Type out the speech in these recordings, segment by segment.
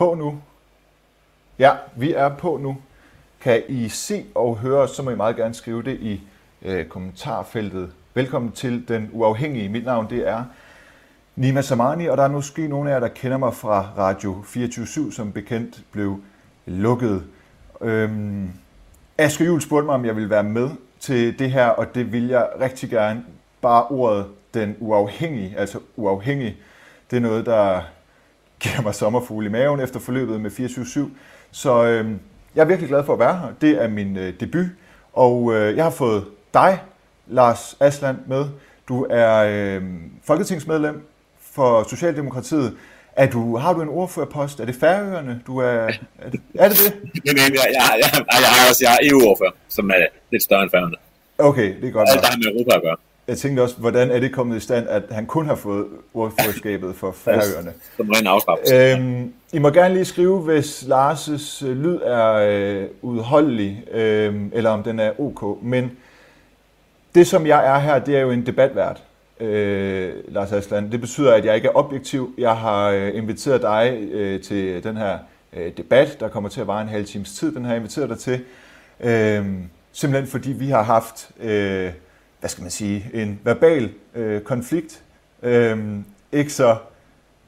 på nu? Ja, vi er på nu. Kan I se og høre så må I meget gerne skrive det i øh, kommentarfeltet. Velkommen til Den Uafhængige. Mit navn det er Nima Samani, og der er måske nogle af jer, der kender mig fra Radio 24 som bekendt blev lukket. Øhm, Asger Juhl spurgte mig, om jeg ville være med til det her, og det vil jeg rigtig gerne. Bare ordet den uafhængige, altså uafhængig, det er noget, der giver mig sommerfugle i maven efter forløbet med 24 Så øh, jeg er virkelig glad for at være her. Det er min øh, debut, og øh, jeg har fået dig, Lars Asland, med. Du er øh, folketingsmedlem for Socialdemokratiet. Er du, har du en ordførerpost? Er det Færøerne? Du er, er, det, er det det? jeg, jeg, jeg, jeg, jeg, også, jeg er EU-ordfører, som er lidt større end Færøerne. Okay, det er godt. Alt der har med Europa at gøre. Jeg tænkte også, hvordan er det kommet i stand, at han kun har fået ordførerskabet for Færøerne? Som ren afslappelse. Øhm, I må gerne lige skrive, hvis Lars' lyd er øh, udholdelig, øh, eller om den er ok. Men det, som jeg er her, det er jo en debatvært, øh, Lars Asland. Det betyder, at jeg ikke er objektiv. Jeg har øh, inviteret dig øh, til den her øh, debat, der kommer til at vare en halv times tid. Den har jeg inviteret dig til. Øh, simpelthen fordi vi har haft... Øh, hvad skal man sige, en verbal øh, konflikt. Øh, ikke så,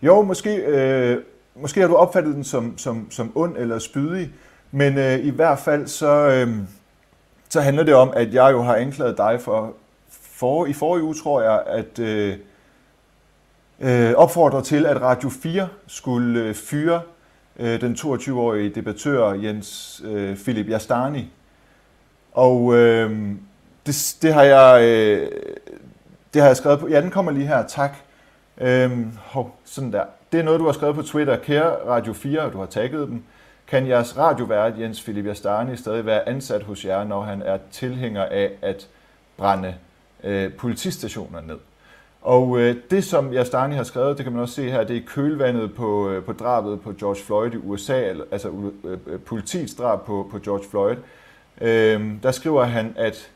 jo, måske, øh, måske har du opfattet den som, som, som ond eller spydig, men øh, i hvert fald så, øh, så handler det om, at jeg jo har anklaget dig for, for i forrige uge, tror jeg, at øh, øh, opfordre til, at Radio 4 skulle øh, fyre øh, den 22-årige debattør Jens øh, Philip Jastani. Og øh, det, det, har jeg, øh, det har jeg skrevet på. Ja, den kommer lige her. Tak. Øhm, hov, sådan der. Det er noget, du har skrevet på Twitter. Kære Radio 4, og du har tagget dem. Kan jeres radiovært Jens Philip Jastani stadig være ansat hos jer, når han er tilhænger af at brænde øh, politistationer ned? Og øh, det, som Jastani har skrevet, det kan man også se her, det er kølvandet på, øh, på drabet på George Floyd i USA, altså øh, øh, politiets drab på, på George Floyd. Øh, der skriver han, at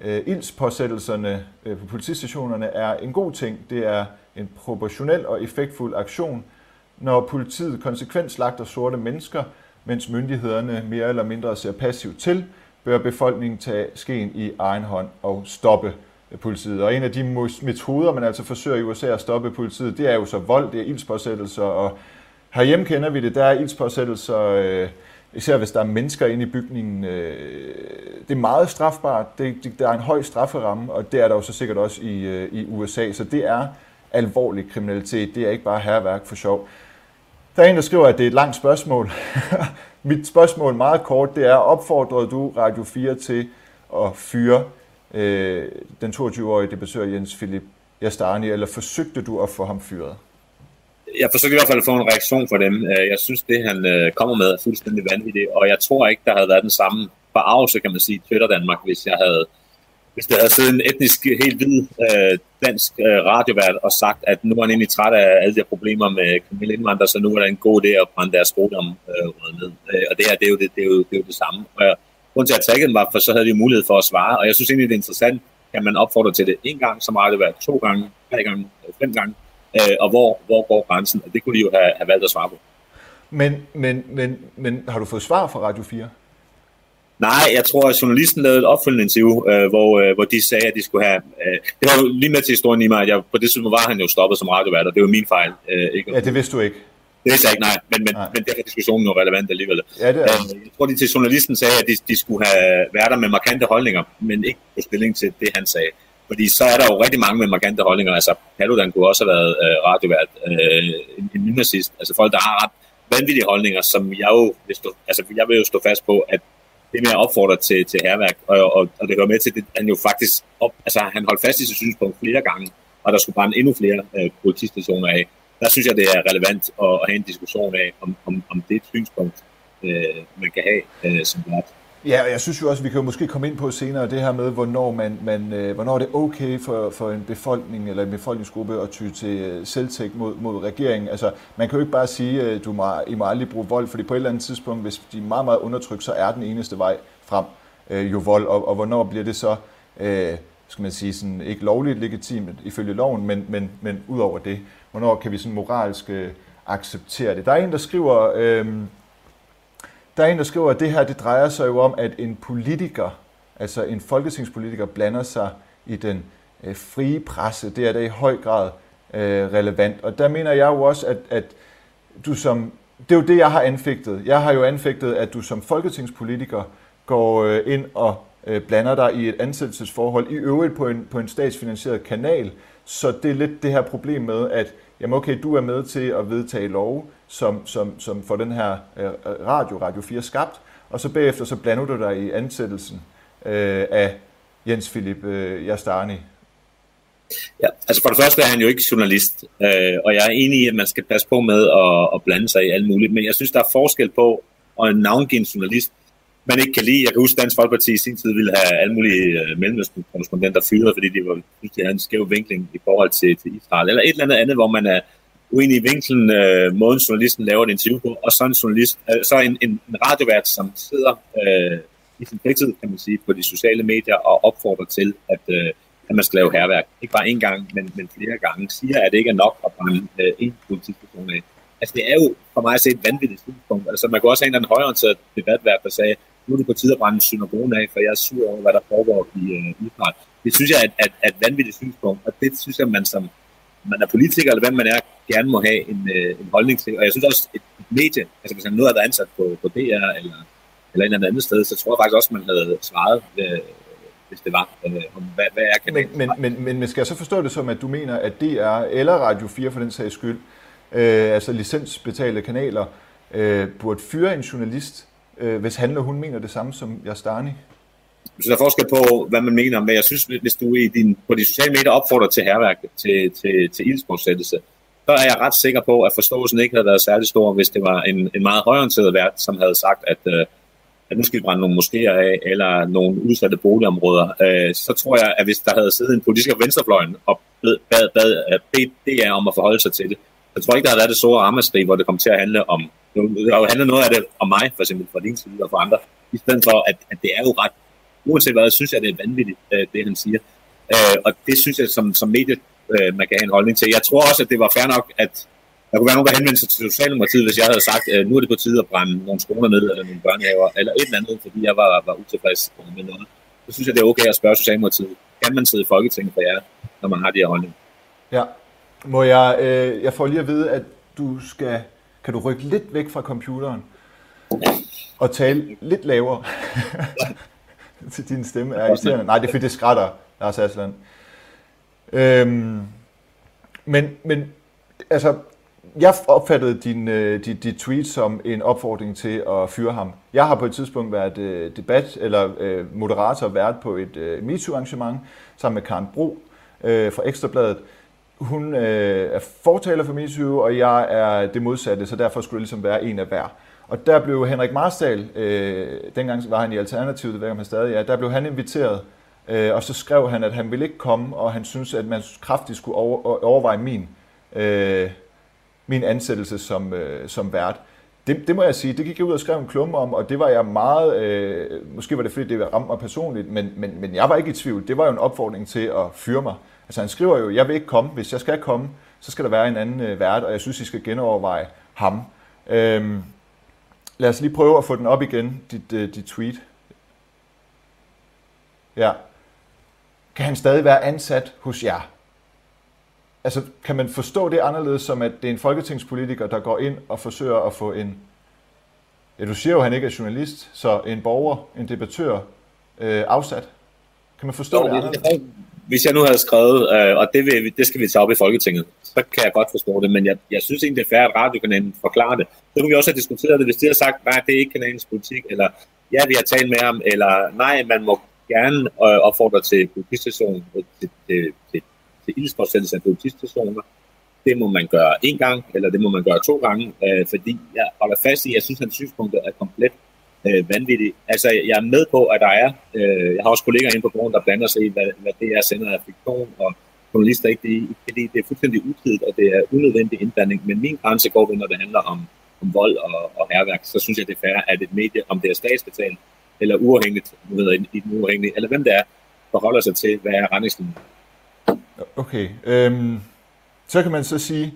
øh, ildspåsættelserne øh, på politistationerne er en god ting. Det er en proportionel og effektfuld aktion, når politiet konsekvent slagter sorte mennesker, mens myndighederne mere eller mindre ser passivt til, bør befolkningen tage skeen i egen hånd og stoppe øh, politiet. Og en af de metoder, man altså forsøger i USA at stoppe politiet, det er jo så vold, det er ildspåsættelser, og herhjemme kender vi det, der er ildspåsættelser øh, især hvis der er mennesker inde i bygningen. Øh, det er meget strafbart. Det, det, der er en høj strafferamme, og det er der jo så sikkert også i, øh, i USA. Så det er alvorlig kriminalitet. Det er ikke bare herværk for sjov. Der er en, der skriver, at det er et langt spørgsmål. Mit spørgsmål meget kort, det er, opfordrede du Radio 4 til at fyre øh, den 22-årige debattør Jens Philip Jastani, eller forsøgte du at få ham fyret? Jeg forsøgte i hvert fald at få en reaktion fra dem. Øh, jeg synes, det han øh, kommer med er fuldstændig vanvittigt, og jeg tror ikke, der havde været den samme forarvelse, kan man sige, Twitter Danmark, hvis jeg havde hvis der havde siddet en etnisk helt hvid øh, dansk øh, radiovært og sagt, at nu er han egentlig træt af alle de her problemer med kriminelle indvandrere, så nu er der en god idé at brænde deres skole øh, ned. Øh, og det her, det er jo det, det, er jo, det, er jo det samme. Og jeg, grunden til at tage den var, for så havde de mulighed for at svare, og jeg synes egentlig, det er interessant, at man opfordrer til det en gang som radiovært, to gange, tre gange, fem gange, øh, og hvor, hvor går grænsen? Og det kunne de jo have, have valgt at svare på. Men, men, men, men har du fået svar fra Radio 4? Nej, jeg tror, at journalisten lavede et opfølgende interview, øh, hvor, øh, hvor de sagde, at de skulle have... Øh, det var jo lige med til historien i mig, at jeg, på det tidspunkt var han jo stoppet som radiovært, og det var min fejl. Øh, ikke? Ja, det vidste du ikke. Det vidste jeg ikke, nej. Men, men, nej. men derfor er diskussionen jo relevant alligevel. Ja, det er. Øh, jeg tror, de til journalisten sagde, at de, de skulle have været der med markante holdninger, men ikke på stilling til det, han sagde. Fordi så er der jo rigtig mange med markante holdninger. Altså, Paludan kunne også have været øh, radiovært, øh, en, en nynazist. Altså folk, der har ret vanvittige holdninger, som jeg jo vil stå, altså, jeg vil jo stå fast på, at det med at opfordre til, til herværk, og, og, og det hører med til, at han jo faktisk op, altså, han holdt fast i sit synspunkt flere gange, og der skulle brænde endnu flere øh, politistationer af. Der synes jeg, det er relevant at, at have en diskussion af, om, om, om det er et synspunkt, øh, man kan have øh, som vært. Ja, og jeg synes jo også, vi kan jo måske komme ind på senere det her med, hvornår, man, man, øh, hvornår det er okay for, for en befolkning eller en befolkningsgruppe at ty til øh, selvtægt mod, mod regeringen. Altså, man kan jo ikke bare sige, at du må, I må aldrig bruge vold, fordi på et eller andet tidspunkt, hvis de er meget, meget undertrykt, så er den eneste vej frem øh, jo vold. Og, og hvornår bliver det så, øh, skal man sige, sådan, ikke lovligt legitimt ifølge loven, men, men, men ud over det, hvornår kan vi sådan moralsk øh, acceptere det. Der er en, der skriver, øh, der er en, der skriver, at det her det drejer sig jo om, at en politiker, altså en folketingspolitiker, blander sig i den øh, frie presse. Det er da i høj grad øh, relevant. Og der mener jeg jo også, at, at du som, det er jo det, jeg har anfægtet. Jeg har jo anfægtet, at du som folketingspolitiker går øh, ind og øh, blander dig i et ansættelsesforhold, i øvrigt på en, på en statsfinansieret kanal. Så det er lidt det her problem med, at jamen okay, du er med til at vedtage lov, som, som, som får den her øh, radio, Radio 4, skabt, og så bagefter så blander du dig i ansættelsen øh, af Jens Philip øh, Jastani. Ja, altså for det første er han jo ikke journalist, øh, og jeg er enig i, at man skal passe på med at, at blande sig i alt muligt, men jeg synes, der er forskel på at navngive en journalist, man ikke kan lide. Jeg kan huske, at Dansk Folkeparti i sin tid ville have alle mulige øh, mellemøsten korrespondenter fyret, fordi de, var, de havde en skæv vinkling i forhold til, til Israel. Eller et eller andet andet, hvor man er uenig i vinklen, øh, måden journalisten laver et interview på, og så en, journalist, øh, så en, en, en radiovært, som sidder øh, i sin fritid, kan man sige, på de sociale medier og opfordrer til, at, øh, at man skal lave herværk. Ikke bare én gang, men, men flere gange. Siger, at det ikke er nok at brænde øh, en politiperson af. Altså, det er jo for mig at se et vanvittigt synspunkt. Altså, man kunne også have en eller anden højorienteret debatvært, der sagde, nu er det på tide at brænde synagogen af, for jeg er sur over, hvad der foregår i øh, Israel. Det synes jeg er et, et, et vanvittigt synspunkt, og det synes jeg, man som man er politiker, eller hvem man er, gerne må have en, uh, en holdning til. Og jeg synes også, et, medie, altså hvis han nu havde ansat på, på DR, eller, eller et eller andet sted, så tror jeg faktisk også, man havde svaret, uh, hvis det var, uh, om hvad, hvad er kanalen. Men, men, men, men skal jeg så forstå det som, at du mener, at DR eller Radio 4 for den sags skyld, øh, altså licensbetalte kanaler, øh, burde fyre en journalist, øh, hvis han eller hun mener det samme som Jastani? Så der er forskel på, hvad man mener, men jeg synes, hvis du i din, på de sociale medier opfordrer til herværk, til, til, til ildspåsættelse, så er jeg ret sikker på, at forståelsen ikke havde været særlig stor, hvis det var en, en meget højorienteret vært, som havde sagt, at, øh, at nu skal vi brænde nogle moskéer af, eller nogle udsatte boligområder. Øh, så tror jeg, at hvis der havde siddet en politisk venstrefløjen og bad, bad, bad, bedt DR om at forholde sig til det, jeg tror ikke, der har været det store ramaskrig, hvor det kom til at handle om, det har jo handlet noget af det om mig, for eksempel fra din side og fra andre, i stedet for, at, at det er jo ret, uanset hvad, synes jeg, det er vanvittigt, øh, det han siger. Øh, og det synes jeg, som, som medie, øh, man kan have en holdning til. Jeg tror også, at det var fair nok, at der kunne være nogen, der henvendte sig til Socialdemokratiet, hvis jeg havde sagt, nu er det på tide at brænde nogle skoler ned, eller nogle børnehaver, eller et eller andet, fordi jeg var, var utilfreds med noget. Så synes jeg, det er okay at spørge Socialdemokratiet, kan man sidde i Folketinget for jer, når man har de her holdninger? Ja, må jeg, øh, jeg får lige at vide, at du skal, kan du rykke lidt væk fra computeren og tale lidt lavere til din stemme er irriterende. Nej, det er fordi det skrætter, Lars Aslan. Øhm, men, men altså, jeg opfattede din, øh, dit, dit tweet som en opfordring til at fyre ham. Jeg har på et tidspunkt været øh, debat eller øh, moderator vært på et øh, MeToo-arrangement sammen med Karen Bro øh, fra Ekstrabladet, hun øh, er fortaler for MeToo, og jeg er det modsatte, så derfor skulle det ligesom være en af hver. Og der blev Henrik Marsdal, øh, dengang var han i Alternativet, det ved han stadig er, der blev han inviteret, øh, og så skrev han, at han ville ikke komme, og han synes, at man kraftigt skulle over, overveje min, øh, min ansættelse som, øh, som vært. Det, det må jeg sige, det gik jeg ud og skrev en klumme om, og det var jeg meget, øh, måske var det fordi, det ramte mig personligt, men, men, men jeg var ikke i tvivl. Det var jo en opfordring til at fyre mig. Altså han skriver jo, jeg vil ikke komme. Hvis jeg skal komme, så skal der være en anden øh, vært, og jeg synes, I skal genoverveje ham. Øh, lad os lige prøve at få den op igen, dit, øh, dit tweet. Ja. Kan han stadig være ansat hos jer? Altså, kan man forstå det anderledes som, at det er en folketingspolitiker, der går ind og forsøger at få en... Ja, du siger jo, at han ikke er journalist, så en borger, en debattør, øh, afsat. Kan man forstå jo, det anderledes? Hvis jeg nu havde skrevet, øh, og det, vil, det skal vi tage op i Folketinget, så kan jeg godt forstå det, men jeg, jeg synes egentlig, det er fair, at radiokanalen forklarer det. Så kunne vi også have diskuteret det, hvis de havde sagt, nej, det er ikke kanalens politik, eller ja, vi har talt med ham, eller nej, man må gerne øh, opfordre til politistationen, øh, til, til, til, til ildspåsættelse af politistationer. Det må man gøre en gang, eller det må man gøre to gange, øh, fordi jeg holder fast i, jeg synes, at hans synspunkter er komplet øh, vanvittigt. Altså, jeg er med på, at der er, øh, jeg har også kolleger inde på borgen, der blander sig i, hvad, hvad det er, sender af fiktion, og journalister ikke, det, fordi det er fuldstændig utidigt, og det er unødvendig indblanding, men min grænse går ved, når det handler om, om vold og, og herværk, så synes jeg, det er fair, at et medie, om det er statsbetalt, eller uafhængigt, ved, i, i den uafhængige, eller hvem det er, forholder sig til, hvad er retningslinjen. Okay, øhm, så kan man så sige,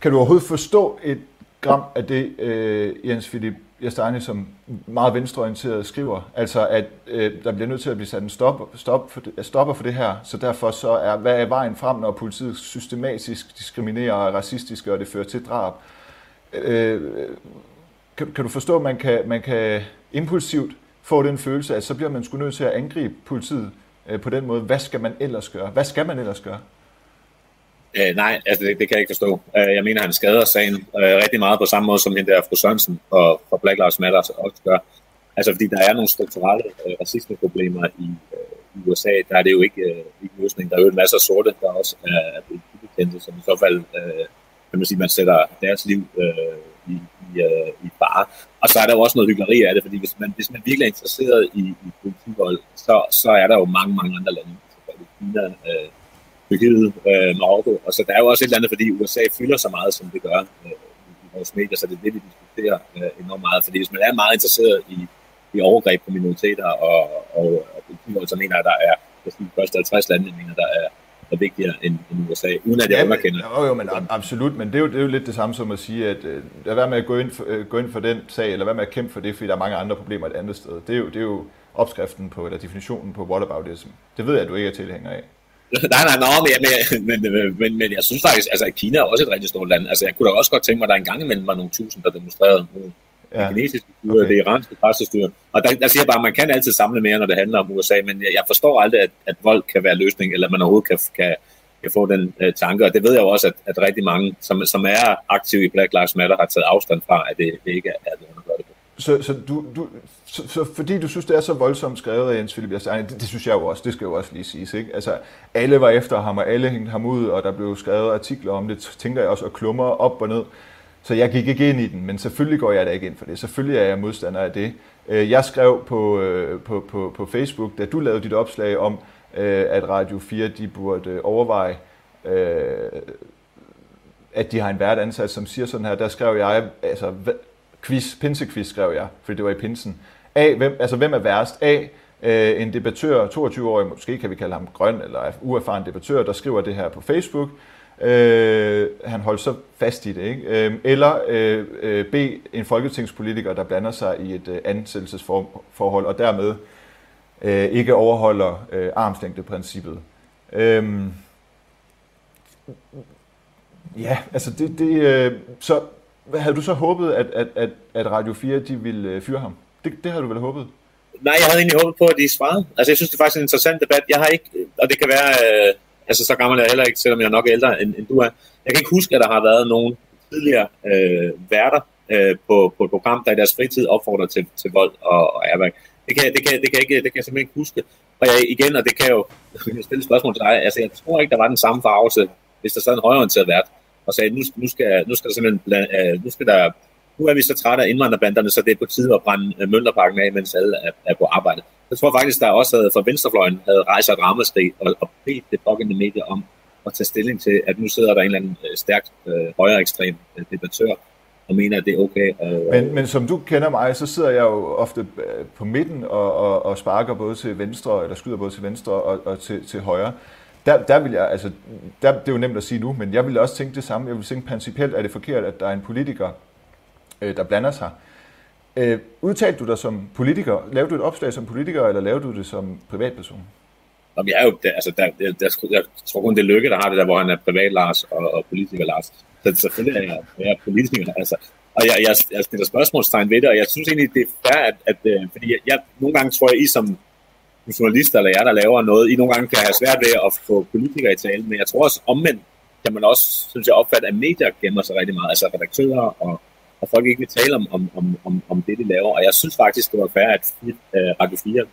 kan du overhovedet forstå et gram af det, øh, Jens Philip Jastani, som meget venstreorienteret skriver, altså at øh, der bliver nødt til at blive sat en stop, stop for det, stopper for det her, så derfor så er, hvad er vejen frem, når politiet systematisk diskriminerer og er og det fører til drab? Øh, kan, kan du forstå, at man kan, man kan impulsivt få den følelse, at så bliver man sgu nødt til at angribe politiet øh, på den måde. Hvad skal man ellers gøre? Hvad skal man ellers gøre? Øh, nej, altså det, det kan jeg ikke forstå. Øh, jeg mener, han skader sagen øh, rigtig meget på samme måde, som hende der fru Sørensen og, og Black Lives Matter også gør. Altså fordi der er nogle strukturelle øh, racisme-problemer i, øh, i USA, der er det jo ikke, øh, ikke løsning. Der er jo en masse sorte, der også er, er blevet som i så fald, øh, kan man sige, man sætter deres liv øh, i, i, øh, i fare. Og så er der jo også noget hyggeleri af det, fordi hvis man, hvis man virkelig er interesseret i, i politivold, så, så er der jo mange, mange andre lande. Altså, Kina, øh, Tyrkiet, øh, Marokko. Og så der er jo også et eller andet, fordi USA fylder så meget, som det gør øh, i vores medier, så det er det, vi diskuterer øh, enormt meget. Fordi hvis man er meget interesseret i, i overgreb på minoriteter og, og, og så mener jeg, at der er de første 50 lande, jeg mener, der er, er vigtigere end, end USA, uden at jeg ja, anerkender. Jo, jo, men absolut, men det er jo, det er jo lidt det samme som at sige, at øh, lad være med at gå ind, for, øh, gå ind for den sag, eller hvad med at kæmpe for det, fordi der er mange andre problemer et andet sted. Det er jo, det er jo opskriften på, eller definitionen på whataboutism. Det ved jeg, at du ikke er tilhænger af. nej, nej, nej, men, men, men, men, men jeg synes faktisk, altså Kina er også et rigtig stort land. Altså jeg kunne da også godt tænke mig, at der engang imellem var nogle tusind, der demonstrerede mod ja. det kinesiske styre, okay. det iranske præstestyre. Og der, der siger bare, at man kan altid samle mere, når det handler om USA, men jeg, jeg forstår aldrig, at, at vold kan være løsning, eller man overhovedet kan, kan, kan få den uh, tanke. Og det ved jeg jo også, at, at rigtig mange, som, som er aktive i Black Lives Matter, har taget afstand fra, at det, det ikke er det, man gør det på. Så, så, du, du, så, så fordi du synes, det er så voldsomt skrevet af Jens Philip Jastani, det, det synes jeg jo også, det skal jo også lige siges, ikke? Altså, alle var efter ham, og alle hængte ham ud, og der blev skrevet artikler om det, tænker jeg også, og klummer op og ned. Så jeg gik ikke ind i den, men selvfølgelig går jeg da ikke ind for det. Selvfølgelig er jeg modstander af det. Øh, jeg skrev på, øh, på, på, på Facebook, da du lavede dit opslag om, øh, at Radio 4 de burde overveje, at de har en vært ansat, som siger sådan her, der skrev jeg, altså quiz, pinsequiz skrev jeg, fordi det var i pinsen. A, hvem, altså hvem er værst? A, øh, en debattør, 22-årig, måske kan vi kalde ham grøn, eller uerfaren debattør, der skriver det her på Facebook. Øh, han holdt så fast i det. Ikke? Øh, eller øh, øh B, en folketingspolitiker, der blander sig i et øh, ansættelsesforhold, og dermed øh, ikke overholder øh, armslængdeprincippet. Øh, ja, altså det, det øh, så hvad havde du så håbet, at, at, at, at Radio 4 de ville øh, fyre ham? Det, det havde du vel håbet? Nej, jeg havde egentlig håbet på, at de svarede. Altså, jeg synes, det er faktisk en interessant debat. Jeg har ikke, og det kan være, øh, altså så gammel er jeg heller ikke, selvom jeg er nok ældre end, end du er. Jeg kan ikke huske, at der har været nogen tidligere øh, værter øh, på, på et program, der i deres fritid opfordrer til, til vold og, og ærværk. Det kan, det, kan, det, kan ikke, det kan jeg simpelthen ikke huske. Og jeg, igen, og det kan jo stille spørgsmål til dig, altså jeg tror ikke, der var den samme farvelse, hvis der sad en højorienteret vært, og sagde, nu, nu, skal, nu skal der simpelthen, uh, nu skal der, nu er vi så trætte af indvandrerbanderne, så det er på tide at brænde øh, uh, Mønterparken af, mens alle er, er på arbejde. Jeg tror faktisk, der også havde, fra Venstrefløjen havde rejst et ramaskrig og, og bedt det pågældende medier om at tage stilling til, at nu sidder der en eller anden stærkt øh, øh højere ekstrem øh, debattør, og mener, at det er okay. Øh, men, men som du kender mig, så sidder jeg jo ofte på midten og, og, og sparker både til venstre, eller skyder både til venstre og, og til, til højre der, der vil jeg, altså, der, det er jo nemt at sige nu, men jeg vil også tænke det samme. Jeg vil tænke principielt, er det forkert, at der er en politiker, øh, der blander sig. Øh, udtalte du dig som politiker? Lavede du et opslag som politiker, eller lavede du det som privatperson? Jamen, jeg er jo, altså, der, der, der, jeg tror kun, det er Lykke, der har det der, hvor han er privat Lars og, og politiker Lars. Så selvfølgelig er jeg, jeg er politiker. Altså. Og jeg, jeg, jeg stiller spørgsmålstegn ved det, og jeg synes egentlig, det er fair, at, at øh, fordi jeg, jeg, nogle gange tror jeg, I som journalister eller jer, der laver noget, I nogle gange kan have svært ved at få politikere i tale, men jeg tror også omvendt kan man også, synes jeg, opfatte, at medier gemmer sig rigtig meget, altså redaktører og, og folk ikke vil tale om, om, om, om, om det, de laver. Og jeg synes faktisk, det var fair, at øh, Radio 4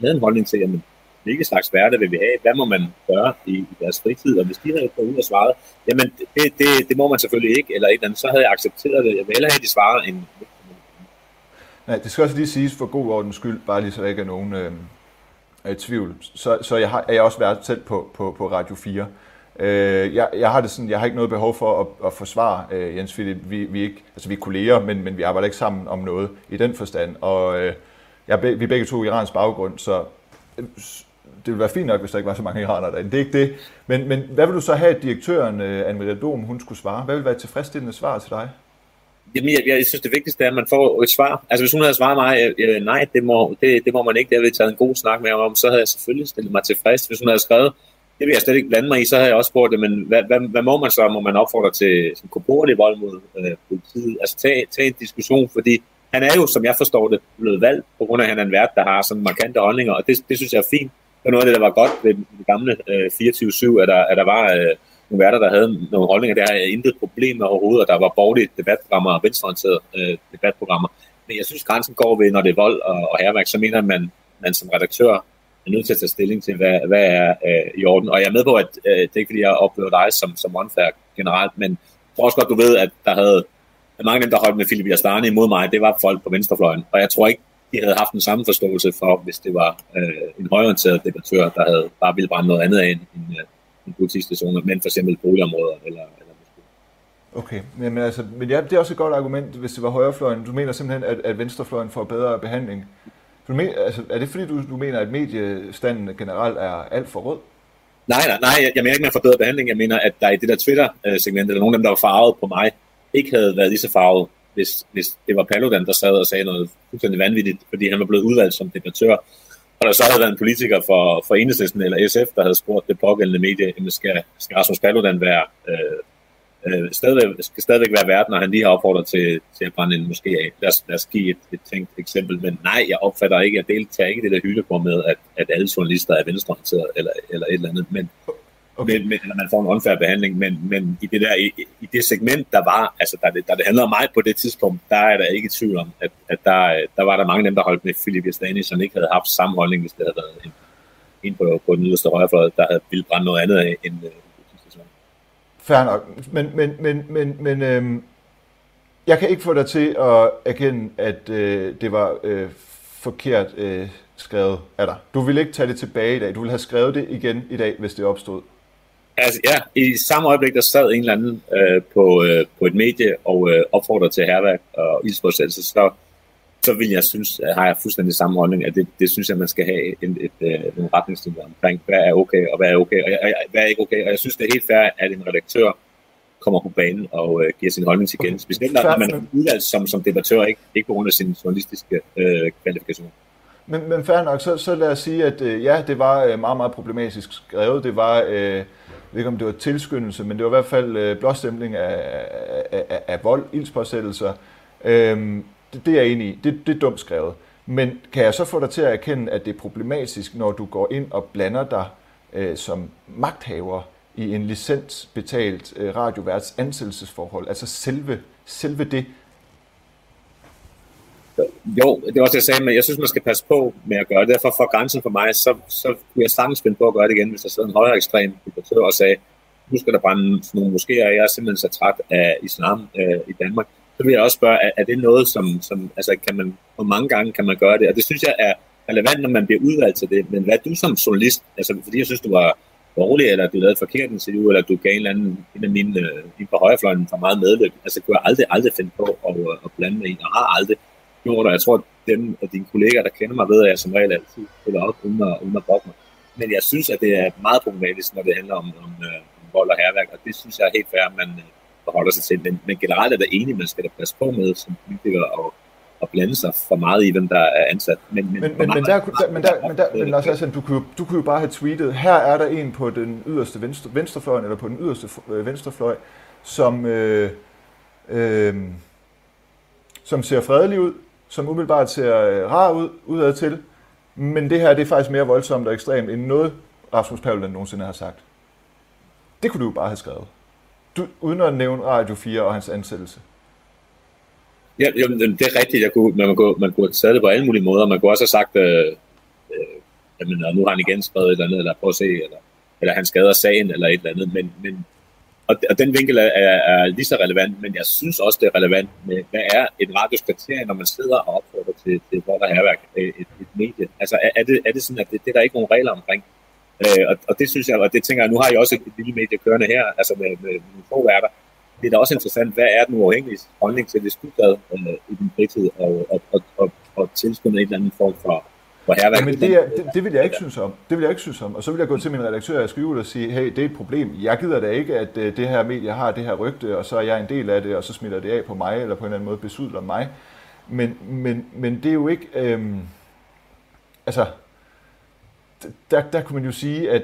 havde en holdning til, jamen, hvilke slags værter vil vi have? Hvad må man gøre i, i deres fritid? Og hvis de havde gået ud og svaret, jamen det, det, det må man selvfølgelig ikke, eller et eller andet, så havde jeg accepteret det. Jeg vil hellere have, at de svarede en... Ja, det skal også lige siges for god ordens skyld, bare lige så der ikke er nogen øh, i tvivl. Så, så jeg har, jeg også været selv på, på, på Radio 4. Øh, jeg, jeg, har det sådan, jeg har ikke noget behov for at, at forsvare øh, Jens Philip. Vi, vi, ikke, altså, vi er kolleger, men, men vi arbejder ikke sammen om noget i den forstand. Og øh, jeg, vi er begge to iransk baggrund, så øh, det ville være fint nok, hvis der ikke var så mange iranere derinde. Det er ikke det. Men, men hvad vil du så have, at direktøren, øh, Anne-Marie Dom, hun skulle svare? Hvad vil være et tilfredsstillende svar til dig? Jamen, jeg, jeg synes, det vigtigste er, at man får et svar. Altså, hvis hun havde svaret mig, øh, øh, nej, det må, det, det må man ikke, det har vi taget en god snak med om, så havde jeg selvfølgelig stillet mig tilfreds. Hvis hun havde skrevet, det vil jeg slet ikke blande mig i, så havde jeg også spurgt det, men hvad, hvad, hvad må man så? Må man opfordre til korporlig vold mod øh, politiet? Altså, tag, tag en diskussion, fordi han er jo, som jeg forstår det, blevet valgt, på grund af, at han er en vært, der har sådan markante holdninger, og det, det synes jeg er fint. Det var noget af det, der var godt ved det gamle øh, 24-7, at der, at der var øh, nogle værter, der havde nogle holdninger. der har intet problem med overhovedet, og der var borgerlige debatprogrammer og venstreorienterede øh, debatprogrammer. Men jeg synes, grænsen går ved, når det er vold og, og herværk, så mener man, man som redaktør er nødt til at tage stilling til, hvad, hvad er øh, i orden. Og jeg er med på, at øh, det er ikke fordi, jeg oplever dig som, som åndfærk generelt, men jeg tror også godt, du ved, at der havde at mange af dem, der holdt med Philip Jastani imod mig, det var folk på venstrefløjen. Og jeg tror ikke, de havde haft den samme forståelse for, hvis det var øh, en højorienteret debattør, der havde bare ville brænde noget andet af end, end, øh, politistationer, men for eksempel boligområder eller, eller Okay, men, altså, men ja, det er også et godt argument, hvis det var højrefløjen. Du mener simpelthen, at, at venstrefløjen får bedre behandling. Du mener, altså, er det fordi, du, du mener, at mediestanden generelt er alt for rød? Nej, nej, nej, jeg, jeg mener ikke, man får bedre behandling. Jeg mener, at der i det der Twitter-segment, eller nogen af dem, der var farvet på mig, ikke havde været lige så farvet, hvis, hvis det var Paludan, der sad og sagde noget fuldstændig vanvittigt, fordi han var blevet udvalgt som debattør. Og der så havde været en politiker for, for Enhedslisten eller SF, der havde spurgt det pågældende medie, skal, skal Rasmus Paludan være, øh, øh, stadigvæk, skal stadigvæk være verden, når han lige har opfordret til, til at brænde en måske af. Lad os, lad os give et, et tænkt eksempel, men nej, jeg opfatter ikke, at deltager ikke det der hylde på med, at, at alle journalister er venstreorienterede eller, eller et eller andet, men okay. men, men, man får en unfair behandling, men, men i det der i, i det segment, der var, altså der det, der det handlede om mig på det tidspunkt, der er der ikke tvivl om, at, at der, der var der mange af dem, der holdt med Philip Jastani, som ikke havde haft samme holdning, hvis det havde været en, en på, på den yderste højrefløj, der havde ville brænde noget andet end øh, Fair nok, men, men, men, men, men øhm, jeg kan ikke få dig til at erkende, at øh, det var øh, forkert øh, skrevet af dig. Du vil ikke tage det tilbage i dag. Du vil have skrevet det igen i dag, hvis det opstod. Altså, ja, i samme øjeblik, der sad en eller anden øh, på, øh, på et medie og øh, opfordrede til herværk og ildspåsættelse, så, så vil jeg synes, har jeg fuldstændig samme holdning, at det, det synes jeg, man skal have en, et, et, øh, nogle retningslinjer omkring, hvad er okay og hvad er okay, og, jeg, hvad er ikke okay. Og jeg synes, det er helt fair, at en redaktør kommer på banen og øh, giver sin holdning til igen. Specielt når man er udvalgt som, som debattør, ikke, ikke på grund af sin journalistiske øh, kvalifikation. Men, men fair nok, så, så lad os sige, at øh, ja, det var øh, meget, meget problematisk skrevet. Det var... Øh, jeg ved ikke om det var tilskyndelse, men det var i hvert fald øh, blåstemning af, af, af, af vold, ildspåsættelser. Øh, det, det er jeg enig i. Det, det er dumt skrevet. Men kan jeg så få dig til at erkende, at det er problematisk, når du går ind og blander dig øh, som magthaver i en licensbetalt øh, radioværts ansættelsesforhold? Altså selve, selve det, jo, det var også det, jeg sagde, men jeg synes, man skal passe på med at gøre det. Derfor for grænsen for mig, så, så kunne jeg sagtens finde på at gøre det igen, hvis der sidder en højere ekstrem debattør og sagde, nu skal der brænde nogle moskéer, jeg er simpelthen så træt af islam øh, i Danmark. Så vil jeg også spørge, er, er det noget, som, som altså, kan man, hvor mange gange kan man gøre det? Og det synes jeg er relevant, når man bliver udvalgt til det. Men hvad du som journalist? Altså, fordi jeg synes, du var dårlig, eller du lavede et forkert interview, eller du gav en eller anden, en af mine, øh, på højrefløjen for meget medløb. Altså, kunne jeg aldrig, aldrig finde på at, øh, at blande mig i, og har aldrig gjort, og jeg tror, at dem af dine kolleger, der kender mig, ved, at jeg som regel altid spiller op uden at, uden at mig. Men jeg synes, at det er meget problematisk, når det handler om, om, øh, om vold og herværk, og det synes jeg er helt fair, at man øh, forholder sig til. Men, men generelt er der enig, man skal da passe på med som politiker og, og blande sig for meget i, hvem der er ansat. Men, men, men, men, der, der, men, der, men, der, men Lars Assan, du, kunne, du kunne jo bare have tweetet, her er der en på den yderste venstre, venstrefløj, eller på den yderste øh, venstrefløj, som, øh, øh, som ser fredelig ud, som umiddelbart ser øh, rar ud udad til, men det her det er faktisk mere voldsomt og ekstremt end noget Rasmus Paludan nogensinde har sagt. Det kunne du jo bare have skrevet. Du, uden at nævne Radio 4 og hans ansættelse. Ja, jamen, det er rigtigt. Jeg kunne, man, kunne, man kunne have taget det på alle mulige måder. Man kunne også have sagt, øh, øh, jamen, nu har han igen skrevet et eller andet, eller prøv at se, eller, eller han skader sagen, eller et eller andet. Men, men og, og den vinkel er, er, er lige så relevant, men jeg synes også, det er relevant med, hvad er et radioskriterie, når man sidder og opfordrer til, til hvor der er et, et, et medie? Altså er, er, det, er det sådan, at det, det er der ikke nogen regler omkring? Øh, og, og, det synes jeg, og det tænker jeg, nu har jeg også et lille medie kørende her, altså med, med, med få værter. Det er da også interessant, hvad er den uafhængige holdning til, hvis du gad øh, i din fritid og, og, og, og, og tilskynde en eller anden form for, hvor her Ja, men det, er, det, det vil jeg ikke synes om. Det vil jeg ikke synes om. Og så vil jeg gå til min redaktør og skrive og sige, hey, det er et problem. Jeg gider da ikke, at uh, det her medie har det her rygte, og så er jeg en del af det, og så smitter det af på mig, eller på en eller anden måde besudler mig. Men, men, men det er jo ikke... Øhm, altså, der, der kunne man jo sige, at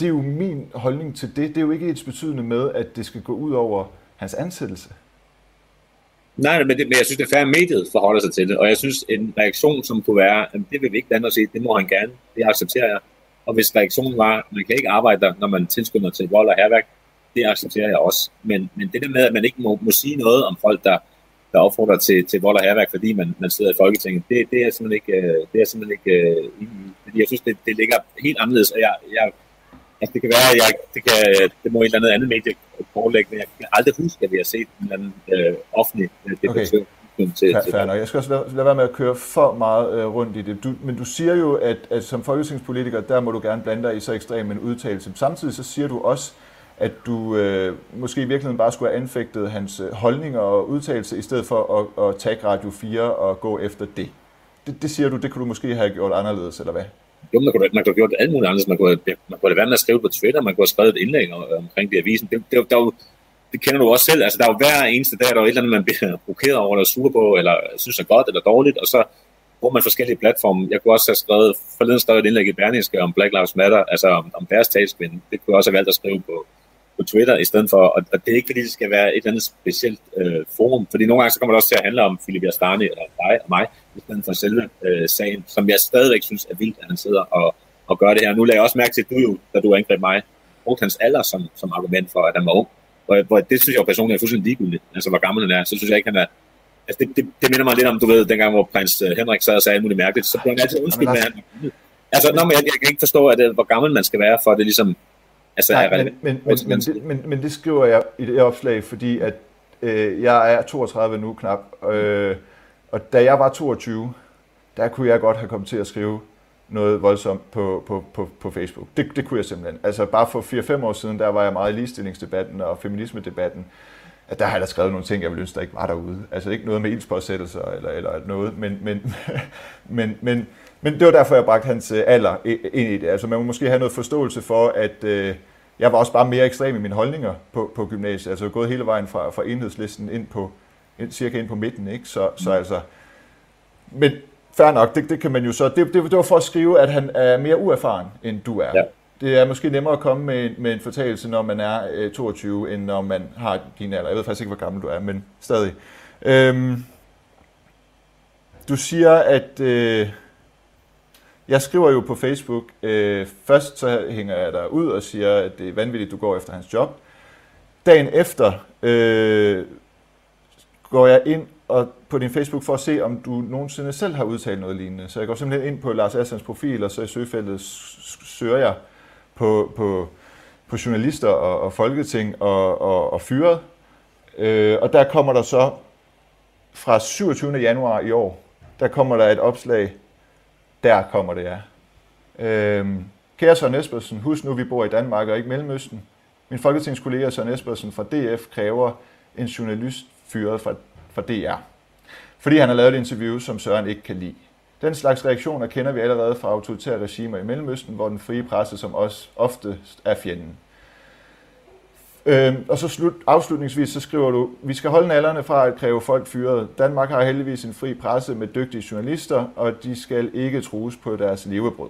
det er jo min holdning til det. Det er jo ikke et betydende med, at det skal gå ud over hans ansættelse. Nej, men, det, men jeg synes, det er færre, mediet forholder sig til det, og jeg synes, en reaktion, som kunne være, at det vil vi ikke blande os i, det må han gerne, det accepterer jeg. Og hvis reaktionen var, at man kan ikke arbejde der, når man tilskynder til vold og herværk, det accepterer jeg også. Men, men det der med, at man ikke må, må sige noget om folk, der, der opfordrer til, til vold og herværk, fordi man, man sidder i Folketinget, det, det er simpelthen ikke, øh, det er simpelthen ikke øh, Fordi jeg synes, det, det ligger helt anderledes, og jeg, jeg Altså, det kan være, at jeg, det, kan, det må et eller andet andet medie pålægge, men jeg kan aldrig huske, at vi har set en eller anden øh, offentlig øh, debattion. Okay. Til, til fair nok. Jeg skal også lade, lade være med at køre for meget øh, rundt i det. Du, men du siger jo, at, at som folketingspolitiker, der må du gerne blande dig i så ekstrem en udtalelse. Samtidig så siger du også, at du øh, måske i virkeligheden bare skulle have anfægtet hans øh, holdninger og udtalelse, i stedet for at, at tage Radio 4 og gå efter det. det. Det siger du, det kunne du måske have gjort anderledes, eller hvad? Jo, man kunne, man kunne have gjort alt muligt andet. Man kunne, man kunne have været med at skrive på Twitter, man kunne have skrevet et indlæg omkring det avisen. Det, det, der, det kender du også selv. Altså, der er jo hver eneste dag, der er et eller andet, man bliver provokeret over, eller sur på, eller synes er godt eller dårligt, og så bruger man forskellige platforme. Jeg kunne også have skrevet, forleden skrevet et indlæg i Berlingske om Black Lives Matter, altså om, om deres talskvinde. Det kunne jeg også have valgt at skrive på, på Twitter i stedet for, og, og det er ikke fordi, det skal være et eller andet specielt øh, forum, fordi nogle gange så kommer det også til at handle om Philip Jastani eller dig og mig, i stedet for selve øh, sagen, som jeg stadigvæk synes er vildt, at han sidder og, og gør det her. Nu lagde jeg også mærke til, at du jo, da du angreb mig, brugte hans alder som, som argument for, at han var ung. Hvor, hvor det synes jeg jo personligt er fuldstændig ligegyldigt, altså hvor gammel han er, så synes jeg ikke, han er, Altså, det, det, det minder mig lidt om, du ved, dengang, hvor prins øh, Henrik sad og sagde alt muligt mærkeligt, så blev han altid undskyld med, at han Altså, nå, men jeg, jeg kan ikke forstå, at, øh, hvor gammel man skal være, for at det ligesom Altså, Nej, men, men, men, men, det, men, men det skriver jeg i det opslag, fordi at øh, jeg er 32 nu knap, øh, og da jeg var 22, der kunne jeg godt have kommet til at skrive noget voldsomt på, på, på, på Facebook. Det, det kunne jeg simpelthen. Altså bare for 4-5 år siden, der var jeg meget i ligestillingsdebatten og feminismedebatten, at der har jeg da skrevet nogle ting, jeg ville ønske, der ikke var derude. Altså ikke noget med ildspåsættelser eller, eller noget, men, men, men, men, men det var derfor, jeg bragte hans øh, alder ind i det. Altså man må måske have noget forståelse for, at øh, jeg var også bare mere ekstrem i mine holdninger på, på gymnasiet. Altså jeg er gået hele vejen fra, fra enhedslisten ind på, ind, cirka ind på midten. Ikke? Så, mm. så altså, men fair nok, det, det kan man jo så, det, det, det var for at skrive, at han er mere uerfaren, end du er. Ja. Det er måske nemmere at komme med, med en fortalelse, når man er øh, 22, end når man har din alder. Jeg ved faktisk ikke, hvor gammel du er, men stadig. Øhm, du siger, at øh, jeg skriver jo på Facebook, øh, først så hænger jeg der ud og siger, at det er vanvittigt, du går efter hans job. Dagen efter øh, går jeg ind og på din Facebook for at se, om du nogensinde selv har udtalt noget lignende. Så jeg går simpelthen ind på Lars Assans profil, og så i søgefeltet søger jeg på, på, på journalister og, og folketing og, og, og fyret. Øh, og der kommer der så fra 27. januar i år, der kommer der et opslag, der kommer det, ja. Øhm, kære Søren Espersen, husk nu, vi bor i Danmark og ikke Mellemøsten. Min folketingskollega Søren Espersen fra DF kræver en journalist fyret fra, fra DR. Fordi han har lavet et interview, som Søren ikke kan lide. Den slags reaktioner kender vi allerede fra autoritære regimer i Mellemøsten, hvor den frie presse som os ofte er fjenden. Øhm, og så slut, afslutningsvis så skriver du, vi skal holde nallerne fra at kræve folk fyret. Danmark har heldigvis en fri presse med dygtige journalister, og de skal ikke trues på deres levebrød.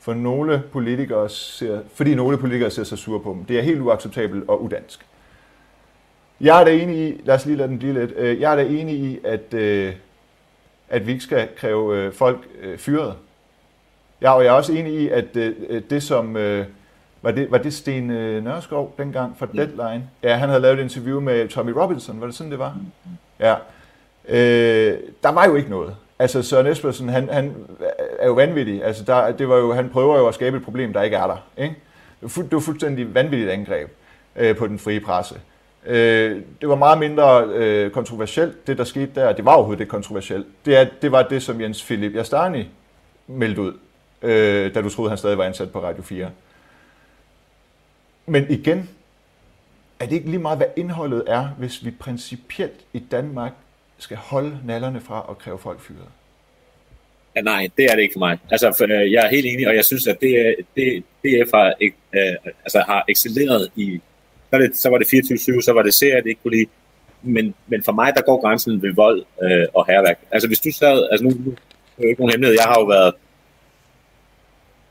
For nogle politikere ser, fordi nogle politikere ser sig sure på dem. Det er helt uacceptabelt og udansk. Jeg er da enig i, lad os lige lade den blive lidt, øh, jeg er da enig i, at, øh, at vi ikke skal kræve øh, folk øh, fyret. Ja, og jeg er også enig i, at øh, øh, det som var det, var det Sten øh, Nørskov dengang fra Deadline? Ja, han havde lavet et interview med Tommy Robinson, var det sådan, det var? Ja. Øh, der var jo ikke noget. Altså Søren Espersen, han, han er jo vanvittig. Altså, der, det var jo, han prøver jo at skabe et problem, der ikke er der. Ikke? Det var fuldstændig vanvittigt angreb øh, på den frie presse. Øh, det var meget mindre øh, kontroversielt, det der skete der. Det var overhovedet ikke kontroversielt. Det, er, det var det, som Jens Philip Jastani meldte ud, øh, da du troede, han stadig var ansat på Radio 4. Men igen, er det ikke lige meget, hvad indholdet er, hvis vi principielt i Danmark skal holde nallerne fra at kræve folk fyret? Ja, nej, det er det ikke for mig. Altså, for, øh, jeg er helt enig, og jeg synes, at det, det, DF har, øh, altså, har excelleret i... Så, det, så var det 24-7, så var det serier, det ikke kunne lide. Men, men for mig, der går grænsen ved vold øh, og herværk. Altså, hvis du sad... Altså, nu, nu er det ikke nogen hemmelighed. Jeg har jo været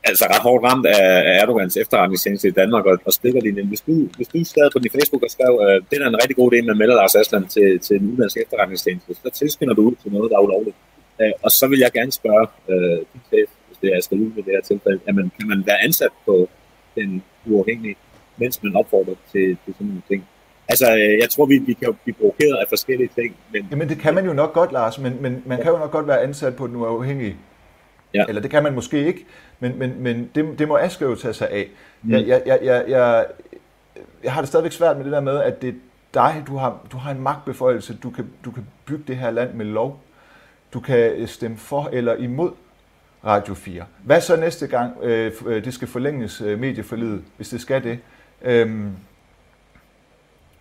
altså ret hårdt ramt af, Erdogans efterretningstjeneste i Danmark og, og stikkerlinjen. Hvis du, hvis du sad på din Facebook og skrev, øh, det er en rigtig god idé med melder Lars Asland til, til en udenlandsk efterretningstjeneste, så tilskynder du ud til noget, der er ulovligt. Øh, og så vil jeg gerne spørge øh, din chef, hvis det er skal ud med det her tilfælde, man kan man være ansat på den uafhængige, mens man opfordrer til, til sådan nogle ting? Altså, øh, jeg tror, vi, vi kan blive provokeret af forskellige ting. Men... Jamen, det kan man jo nok godt, Lars, men, men man kan jo nok godt være ansat på den uafhængige. Ja. Eller det kan man måske ikke, men, men, men det, det må Aske jo tage sig af. Mm. Jeg, jeg, jeg, jeg, jeg, jeg har det stadigvæk svært med det der med, at det er dig, du har, du har en magtbeføjelse, du kan, du kan bygge det her land med lov. Du kan stemme for eller imod Radio 4. Hvad så næste gang øh, øh, det skal forlænges øh, medieforlidet, hvis det skal det? Øhm,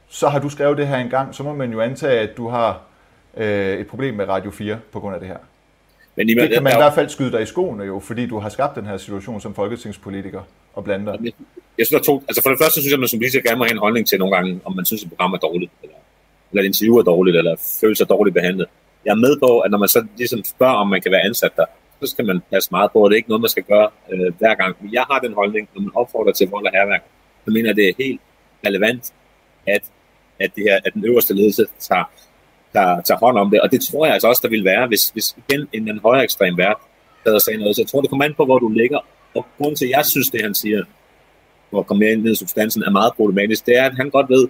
så har du skrevet det her en gang, så må man jo antage, at du har øh, et problem med Radio 4 på grund af det her. Men det kan man i hvert fald skyde dig i skoene jo, fordi du har skabt den her situation som folketingspolitiker og blander. Jeg synes, der to, altså for det første synes jeg, at man som politiker gerne må have en holdning til nogle gange, om man synes, at program er dårligt, eller, eller et interview er dårligt, eller føler sig dårligt behandlet. Jeg er med på, at når man så ligesom spørger, om man kan være ansat der, så skal man passe meget på, at det er ikke noget, man skal gøre øh, hver gang. Men jeg har den holdning, når man opfordrer til vold og herværk, så mener jeg, det er helt relevant, at, at, det her, at den øverste ledelse tager der tager hånd om det. Og det tror jeg altså også, der vil være, hvis, hvis igen en, en højere ekstrem vært der sagde noget. Så jeg tror, det kommer an på, hvor du ligger. Og grunden til, at jeg synes, det han siger, for at komme mere ind i substansen, er meget problematisk, det er, at han godt ved,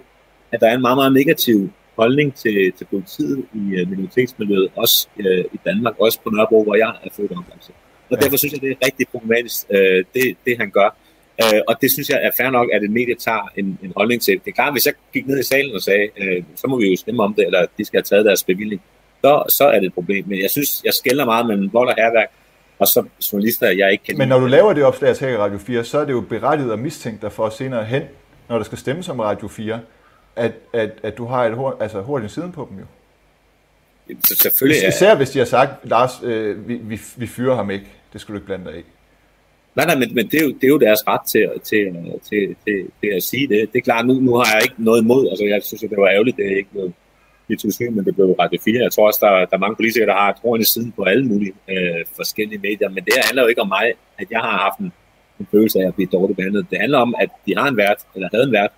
at der er en meget, meget negativ holdning til, til politiet i uh, minoritetsmiljøet, også uh, i Danmark, også på Nørrebro, hvor jeg er født og opvokset. Og ja. derfor synes jeg, det er rigtig problematisk, uh, det, det han gør. Øh, og det synes jeg er fair nok, at et medie tager en, en holdning til. Det er klart, hvis jeg gik ned i salen og sagde, øh, så må vi jo stemme om det, eller de skal have taget deres bevilling, så, så er det et problem. Men jeg synes, jeg skælder meget mellem vold og herværk, og så journalister, jeg ikke kan Men når du laver det opslag til Radio 4, så er det jo berettiget og mistænkt dig for senere hen, når der skal stemmes om Radio 4, at, at, at du har et hår, altså hurtigt siden på dem jo. Så selvfølgelig, ja. Især hvis de har sagt, Lars, øh, vi, vi, vi fyrer ham ikke. Det skulle du ikke blande dig i. Nej, nej, men, men det, er jo, det er jo deres ret til, til, til, til, til at sige det. Det er klart, nu, nu har jeg ikke noget imod. Altså, jeg synes, at det var ærgerligt, det er ikke noget i 2007, men det blev Radio 4. Jeg tror også, der, der er mange politikere, der har troen i siden på alle mulige øh, forskellige medier. Men det handler jo ikke om mig, at jeg har haft en, en følelse af at blive dårligt behandlet. Det handler om, at de har en vært, eller havde en vært,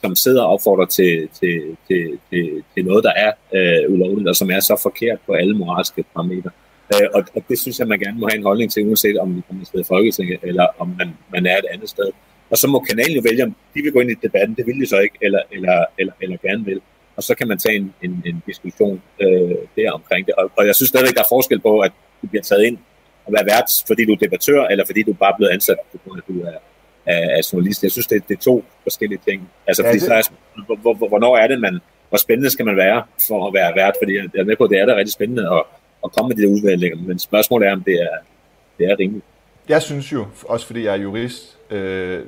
som sidder og opfordrer til, til, til, til, til noget, der er øh, ulovligt, og som er så forkert på alle moralske parametre. Øh, og, og det synes jeg, man gerne må have en holdning til, uanset om man er i Folketinget, eller om man, man er et andet sted. Og så må kanalen jo vælge, om de vil gå ind i debatten, det vil de så ikke, eller, eller, eller, eller gerne vil. Og så kan man tage en, en, en diskussion øh, der omkring det. Og, og jeg synes stadigvæk, der er forskel på, at du bliver taget ind og være vært, fordi du er debattør, eller fordi du bare er blevet ansat, fordi du er, af, af journalist. Jeg synes, det, det er to forskellige ting. Altså, ja, fordi det... så er, hvornår er det, man, hvor spændende skal man være for at være vært? Fordi jeg er med på, at det er da rigtig spændende, og at komme med de der udmeldinger, men spørgsmålet er, om det er, det er rimeligt. Jeg synes jo, også fordi jeg er jurist, øh,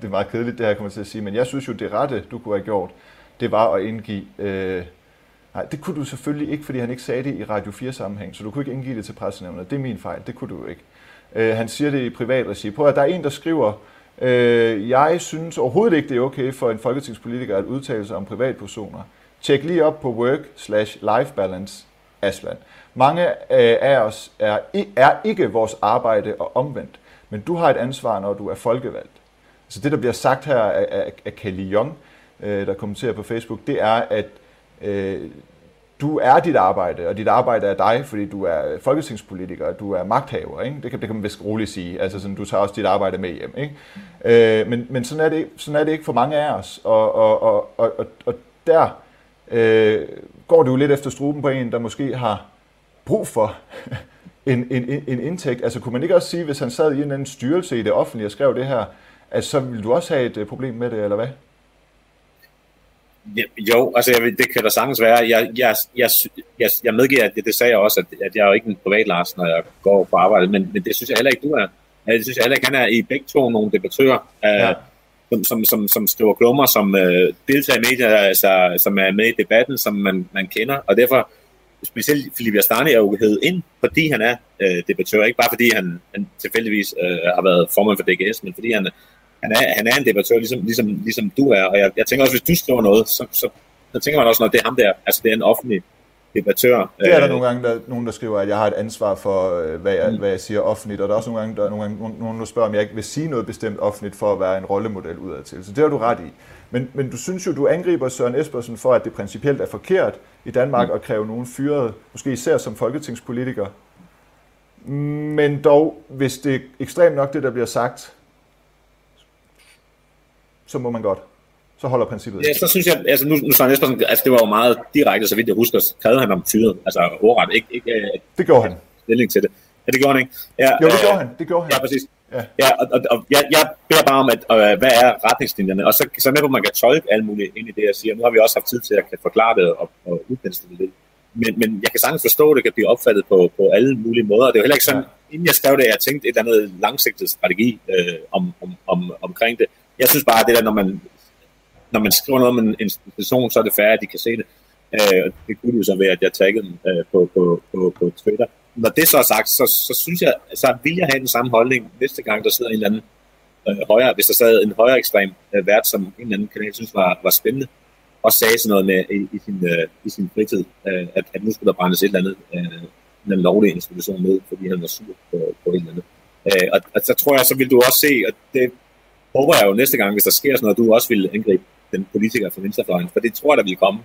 det er meget kedeligt, det her kommer til at sige, men jeg synes jo, det rette, du kunne have gjort, det var at indgive... Øh, nej, det kunne du selvfølgelig ikke, fordi han ikke sagde det i Radio 4-sammenhæng, så du kunne ikke indgive det til pressenævnet. Det er min fejl, det kunne du ikke. Øh, han siger det i privat regi. Prøv at der er en, der skriver, øh, jeg synes overhovedet ikke, det er okay for en folketingspolitiker at udtale sig om privatpersoner. Tjek lige op på work slash life balance Aslan. Mange øh, af os er, er ikke vores arbejde og omvendt, men du har et ansvar, når du er folkevalgt. Så det, der bliver sagt her af, af, af Kelly Young, øh, der kommenterer på Facebook, det er, at øh, du er dit arbejde, og dit arbejde er dig, fordi du er folketingspolitiker, du er magthaver. Ikke? Det, kan, det kan man vist roligt sige. Altså sådan, du tager også dit arbejde med hjem. Ikke? Øh, men men sådan, er det, sådan er det ikke for mange af os. Og, og, og, og, og der øh, går det jo lidt efter struben på en, der måske har brug for en, en, en indtægt. Altså kunne man ikke også sige, hvis han sad i en eller anden styrelse i det offentlige og skrev det her, at så ville du også have et øh, problem med det, eller hvad? Jo, altså jeg, det kan da sagtens være. Jeg, jeg, jeg, jeg, jeg medgiver, at det, det sagde jeg også, at, at jeg er jo ikke en privat Lars, når jeg går på arbejde, men, men det synes jeg heller ikke, du er. Det synes jeg heller ikke, han er i begge to nogle debattører. Ja som, som, som, som skriver klummer, som øh, deltager i medier, altså, som er med i debatten, som man, man kender, og derfor specielt Philip Astani er jo hævet ind, fordi han er øh, debattør, ikke bare fordi han, han tilfældigvis øh, har været formand for DGS, men fordi han, han, er, han er en debattør, ligesom, ligesom, ligesom du er, og jeg, jeg tænker også, hvis du skriver noget, så, så, så tænker man også, når det er ham der, altså det er en offentlig debattør. Det er der øh, nogle gange der, nogen, der skriver, at jeg har et ansvar for, øh, hvad jeg, mm. hvad jeg siger offentligt, og der er også nogle gange, der er nogle gange, nogen, der spørger, om jeg ikke vil sige noget bestemt offentligt for at være en rollemodel udadtil. Så det har du ret i. Men, men du synes jo, du angriber Søren Espersen for, at det principielt er forkert i Danmark mm. at kræve nogen fyret, måske især som folketingspolitiker. Men dog, hvis det er ekstremt nok det, der bliver sagt, så må man godt. Så holder princippet. Ja, så synes jeg, altså nu, nu Søren Espersen, altså det var jo meget direkte, så vidt jeg husker, krævede han om fyret, altså ordret, ikke, ikke øh, det gjorde han. Stilling til det. Ja, det gjorde han ikke. Ja, jo, det gjorde han. Det gjorde han. Ja, præcis. Ja, ja og, og, og jeg, jeg beder bare om, at øh, hvad er retningslinjerne, og så, så med på, at man kan tolke alt muligt ind i det, jeg siger. Nu har vi også haft tid til at kan forklare det og, og udpensle det lidt. Men, men jeg kan sagtens forstå, at det kan blive opfattet på, på alle mulige måder. Det er jo heller ikke sådan, ja. inden jeg skrev det, jeg tænkte et eller andet langsigtet strategi øh, om, om, om, omkring det. Jeg synes bare, at det der, når man, når man skriver noget om en institution, så er det færre, at de kan se det. Øh, det kunne jo så være, at jeg taggede dem øh, på, på, på, på Twitter når det så er sagt, så, så synes jeg, så vil jeg have den samme holdning næste gang, der sidder en eller anden øh, højere, hvis der sad en højere ekstrem øh, vært, som en eller anden kanal synes var, var spændende, og sagde sådan noget med i, i, sin, øh, i sin fritid, øh, at, at nu skulle der brændes et eller andet, øh, en lovlig institution med, fordi han var sur på, på et eller andet. Øh, og, og så tror jeg, så vil du også se, og det håber jeg jo næste gang, hvis der sker sådan noget, du også vil angribe den politiker fra venstrefløjen, for det tror jeg, der vil komme.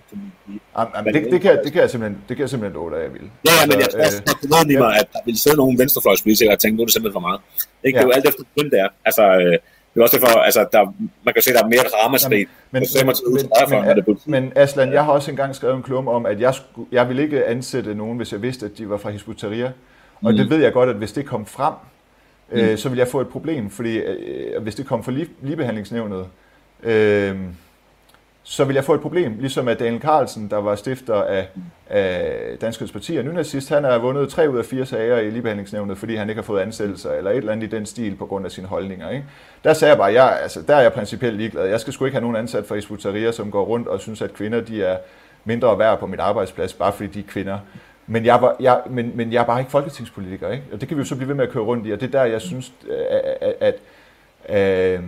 Jamen, men det, det, kan, det, kan jeg simpelthen, det kan jeg simpelthen love dig, jeg vil. Ja, ja, men jeg tror også, øh, lige mig, at der vil sidde nogle venstrefløjspolitikere og tænke, nu er det simpelthen for meget. Ikke? Ja. Det er jo alt efter, hvem det er. Altså, øh, det er også derfor, altså, der, man kan se, der er mere ramaskrig. Men, men, men, men, men Aslan, jeg har også engang skrevet en klum om, at jeg, skulle, jeg ville ikke ansætte nogen, hvis jeg vidste, at de var fra Hisbutaria. Og mm. det ved jeg godt, at hvis det kom frem, øh, mm. så vil jeg få et problem, fordi øh, hvis det kom fra ligebehandlingsnævnet, øh, så vil jeg få et problem, ligesom at Daniel Carlsen, der var stifter af, af Dansk Parti og nynazist, han har vundet tre ud af fire sager i ligebehandlingsnævnet, fordi han ikke har fået ansættelser eller et eller andet i den stil på grund af sine holdninger. Ikke? Der sagde jeg bare, jeg, altså, der er jeg principielt ligeglad. Jeg skal sgu ikke have nogen ansat fra Isbutaria, som går rundt og synes, at kvinder de er mindre værd på mit arbejdsplads, bare fordi de er kvinder. Men jeg, var, jeg, men, men jeg er bare ikke folketingspolitiker, ikke? og det kan vi jo så blive ved med at køre rundt i, og det er der, jeg synes, øh, at, at, at at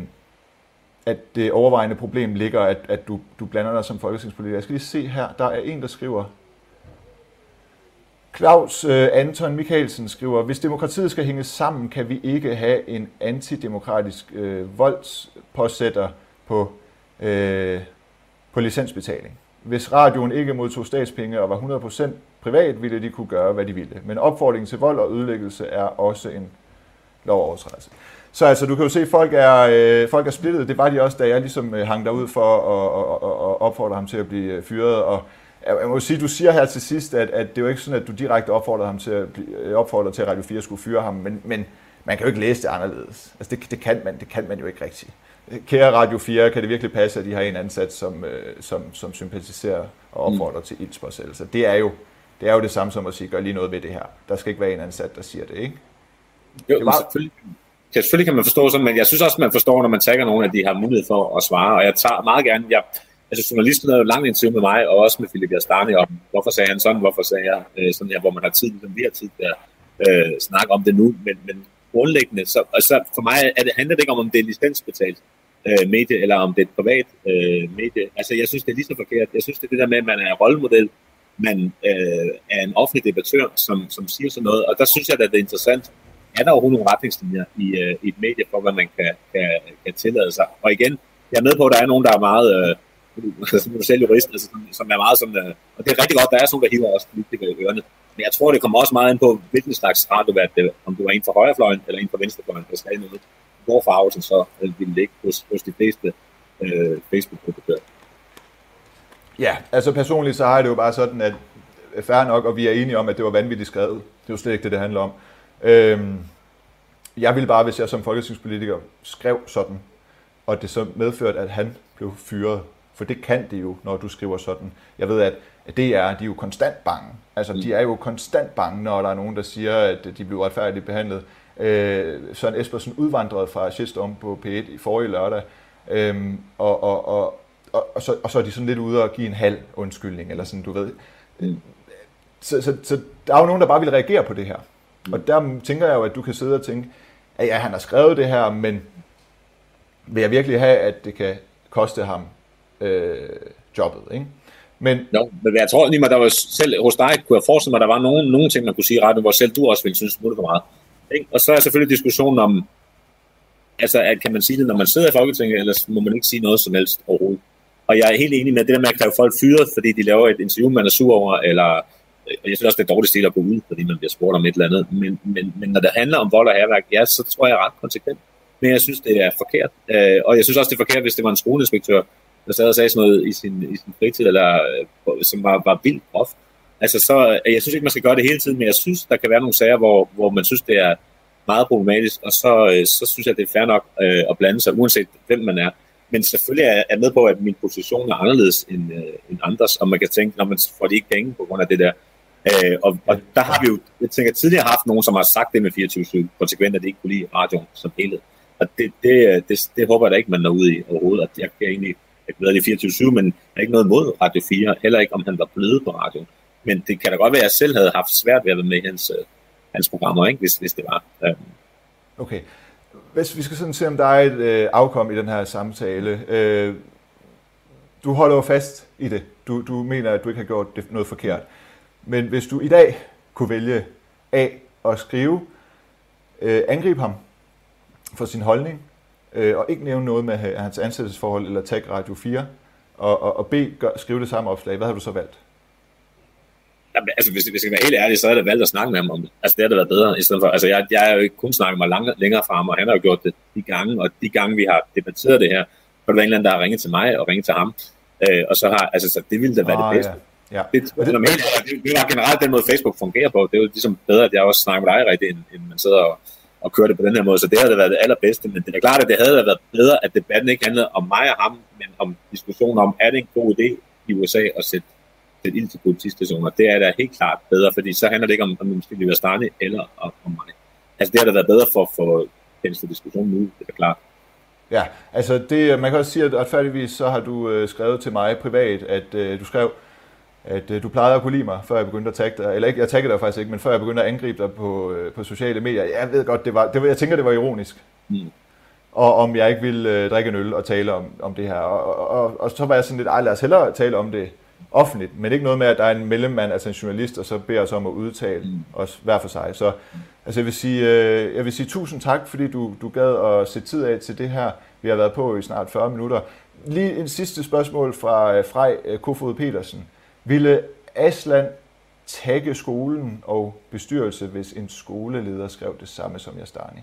at det overvejende problem ligger, at, at du, du blander dig som folketingspolitiker. Jeg skal lige se her, der er en, der skriver, Claus øh, Anton Michaelsen skriver, hvis demokratiet skal hænge sammen, kan vi ikke have en antidemokratisk øh, voldspåsætter på, øh, på licensbetaling. Hvis radioen ikke modtog statspenge og var 100% privat, ville de kunne gøre, hvad de ville. Men opfordringen til vold og ødelæggelse er også en lovovertrædelse. Så altså, du kan jo se, at folk er, øh, folk er splittet. Det var de også, da jeg ligesom øh, hang derud for at, at, at opfordre ham til at blive øh, fyret. Og jeg må sige, du siger her til sidst, at, at det er jo ikke sådan, at du direkte opfordrede ham til at, blive, opfordrede til, at Radio 4 skulle fyre ham, men, men man kan jo ikke læse det anderledes. Altså, det, det, kan man, det kan man jo ikke rigtigt. Kære Radio 4, kan det virkelig passe, at de har en ansat, som, som, som sympatiserer og opfordrer mm. til ildspåsættelse? Det er jo det er jo det samme som at sige, gør lige noget ved det her. Der skal ikke være en ansat, der siger det, ikke? Jo, det var, selvfølgelig kan, selvfølgelig kan man forstå sådan, men jeg synes også, man forstår, når man tager nogen, at de har mulighed for at svare, og jeg tager meget gerne, jeg, altså journalisten havde jo langt interview med mig, og også med Philip Jastani om, hvorfor sagde han sådan, hvorfor sagde jeg øh, sådan her, hvor man har tid, som vi har tid til at øh, snakke om det nu, men, men grundlæggende, så altså, for mig er det, handler det ikke om, om det er licensbetalt øh, medie, eller om det er et privat øh, medie. Altså, jeg synes, det er lige så forkert. Jeg synes, det er det der med, at man er rollemodel, man øh, er en offentlig debattør, som, som siger sådan noget, og der synes jeg, at det er interessant, er der overhovedet nogle retningslinjer i, øh, i et medie for, hvad man kan, kan, kan tillade sig. Og igen, jeg er med på, at der er nogen, der er meget, øh, som du selv jurist, altså, som, som er meget sådan, øh, og det er rigtig godt, der er sådan, der hiver også politikere i ørerne. Men jeg tror, det kommer også meget ind på, hvilken slags radiovært det om du er en fra højrefløjen eller en fra venstrefløjen, der skal noget. Hvor farvelsen så øh, vil ligge hos, hos de fleste øh, Facebook-gruppetører. Ja, altså personligt så har jeg det jo bare sådan, at øh, færre nok, og vi er enige om, at det var vanvittigt skrevet. Det er jo slet ikke det, det handler om. Øhm, jeg ville bare, hvis jeg som folketingspolitiker skrev sådan, og det så medførte, at han blev fyret. For det kan det jo, når du skriver sådan. Jeg ved, at det er, de er jo konstant bange. Altså, de er jo konstant bange, når der er nogen, der siger, at de bliver retfærdigt behandlet. Øh, Søren Espersen udvandrede fra Shitstorm på P1 i forrige lørdag, øhm, og, og, og, og, og, så, og så er de sådan lidt ude og give en halv undskyldning, eller sådan, du ved. Øh, så, så, så der er jo nogen, der bare vil reagere på det her. Og der tænker jeg jo, at du kan sidde og tænke, at ja, han har skrevet det her, men vil jeg virkelig have, at det kan koste ham øh, jobbet, ikke? Men, jo, men jeg tror lige, mig, der var selv hos dig, kunne jeg forestille mig, at der var nogle, nogle ting, man kunne sige ret, hvor selv du også ville synes, det for meget. Ikke? Og så er selvfølgelig diskussionen om, altså, at kan man sige det, når man sidder i Folketinget, eller må man ikke sige noget som helst overhovedet. Og jeg er helt enig med det der med at kræve folk fyret, fordi de laver et interview, man er sur over, eller jeg synes også, det er dårligt stil at gå ud, fordi man bliver spurgt om et eller andet. Men, men, men når det handler om vold og herværk, ja, så tror jeg ret konsekvent. Men jeg synes, det er forkert. Øh, og jeg synes også, det er forkert, hvis det var en skoleinspektør, der sad og sagde sådan noget i sin, i sin fritid, eller øh, som var, var vildt groft. Altså, så, øh, jeg synes ikke, man skal gøre det hele tiden, men jeg synes, der kan være nogle sager, hvor, hvor man synes, det er meget problematisk, og så, øh, så synes jeg, det er fair nok øh, at blande sig, uanset hvem man er. Men selvfølgelig er jeg med på, at min position er anderledes end, øh, end andres, og man kan tænke, når man får de ikke penge på grund af det der. Øh, og, og der har vi jo, jeg tænker, tidligere haft nogen, som har sagt det med 24-7 konsekvent, at det ikke kunne lide radioen som helhed. Og det, det, det, det håber jeg da ikke, man når ud i overhovedet. At jeg kan egentlig, jeg kan det 24-7, men jeg er ikke noget mod Radio 4, heller ikke om han var blevet på radioen. Men det kan da godt være, at jeg selv havde haft svært ved at være med i hans, øh, hans programmer, ikke? Hvis, hvis det var. Øh. Okay. Hvis vi skal sådan se, om der er et øh, afkom i den her samtale. Øh, du holder jo fast i det. Du, du mener, at du ikke har gjort det, noget forkert. Men hvis du i dag kunne vælge A at skrive, øh, angribe ham for sin holdning, øh, og ikke nævne noget med hans ansættelsesforhold eller tag Radio 4, og, og, og B gør, skrive det samme opslag, hvad har du så valgt? Jamen, altså, hvis, hvis jeg skal være helt ærlig, så er det valgt at snakke med ham om det. Altså, det har det været bedre, i stedet for, altså, jeg, jeg er jo ikke kun snakket mig lang, længere fra ham, og han har jo gjort det de gange, og de gange, vi har debatteret det her, så er der en eller anden, der har ringet til mig og ringet til ham, øh, og så har, altså, så det ville da være ah, det bedste. Ja. Ja. Det, det, det, det, det, er generelt den måde, Facebook fungerer på. Det er jo ligesom bedre, at jeg også snakker med dig rigtigt, end, end man sidder og, og kører det på den her måde. Så det havde været det allerbedste. Men det er klart, at det havde været bedre, at debatten ikke handlede om mig og ham, men om diskussionen om, er det en god idé i USA at sætte sætte ind til politistationer, det er da helt klart bedre, fordi så handler det ikke om, om måske vil være eller om, om mig. Altså det har da været bedre for, for den diskussion nu, det er klart. Ja, altså det, man kan også sige, at retfærdigvis så har du øh, skrevet til mig privat, at øh, du skrev, at øh, du plejede at kunne lide mig, før jeg begyndte at tagge dig, eller ikke, jeg taggede dig faktisk ikke, men før jeg begyndte at angribe dig på, øh, på sociale medier. Jeg ved godt, det var, det var, jeg tænker, det var ironisk. Mm. Og om jeg ikke ville øh, drikke en øl og tale om, om det her. Og, og, og, og så var jeg sådan lidt, ej lad os hellere tale om det offentligt, men ikke noget med, at der er en mellemmand, altså en journalist, og så beder os om at udtale mm. os hver for sig. Så altså, jeg, vil sige, øh, jeg vil sige tusind tak, fordi du, du gad at sætte tid af til det her. Vi har været på i snart 40 minutter. Lige en sidste spørgsmål fra øh, Frej øh, Kofod Petersen. Ville Asland tagge skolen og bestyrelse, hvis en skoleleder skrev det samme som Jastani?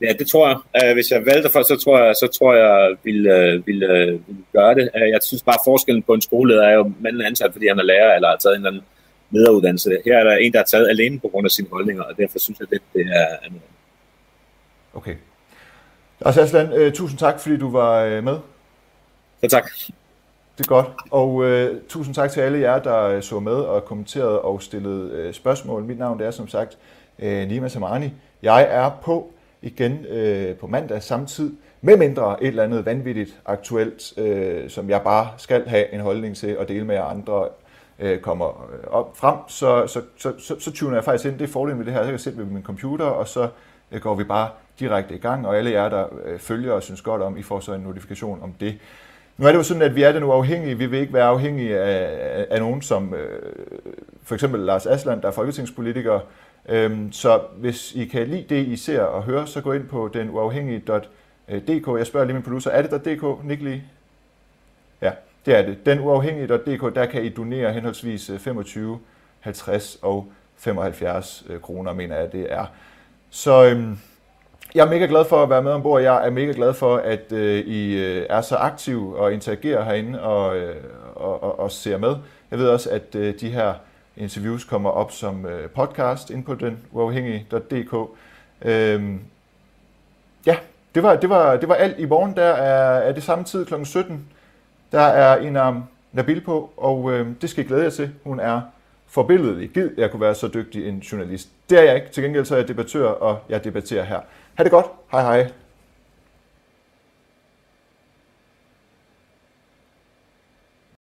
Ja, det tror jeg. Uh, hvis jeg valgte for, så tror jeg, så tror jeg, vil, uh, vil, uh, vil gøre det. Jeg synes bare, forskellen på en skoleleder er jo, manden er ansat, fordi han er lærer, eller har taget en eller anden lederuddannelse. Her er der en, der er taget alene på grund af sine holdninger, og derfor synes jeg, det, det er andet. Okay. Lars Aslan, tusind tak, fordi du var med. Ja, tak. Det er godt. Og øh, tusind tak til alle jer, der øh, så med og kommenterede og stillede øh, spørgsmål. Mit navn det er som sagt øh, Nima Samani. Jeg er på igen øh, på mandag samme tid, med mindre et eller andet vanvittigt aktuelt, øh, som jeg bare skal have en holdning til og dele med jer andre, øh, kommer øh, op frem, så, så, så, så, så tuner jeg faktisk ind. Det er fordelen med det her, så kan jeg sætte ved min computer, og så øh, går vi bare direkte i gang, og alle jer, der øh, følger og synes godt om, I får så en notifikation om det. Nu er det jo sådan, at vi er den uafhængige. Vi vil ikke være afhængige af, af, af nogen som øh, for eksempel Lars Asland, der er folketingspolitiker, Øhm, så hvis I kan lide det, I ser og hører, så gå ind på den uafhængige.dk. Jeg spørger lige min producer, er det der .dk, Nick lige? Ja, det er det. Den uafhængige.dk, der kan I donere henholdsvis øh, 25, 50 og 75 øh, kroner, mener jeg, det er. Så øhm, jeg er mega glad for at være med ombord. Jeg er mega glad for, at øh, I øh, er så aktive og interagerer herinde og, øh, og, og, og ser med. Jeg ved også, at øh, de her interviews kommer op som øh, podcast ind på den uafhængige.dk. Øhm, ja, det var, det, var, det var alt i morgen. Der er, er det samme tid kl. 17. Der er en af Nabil på, og øh, det skal I glæde jer til. Hun er forbilledelig. Gid, jeg kunne være så dygtig en journalist. Det er jeg ikke. Til gengæld så er jeg debattør, og jeg debatterer her. Ha' det godt. Hej hej.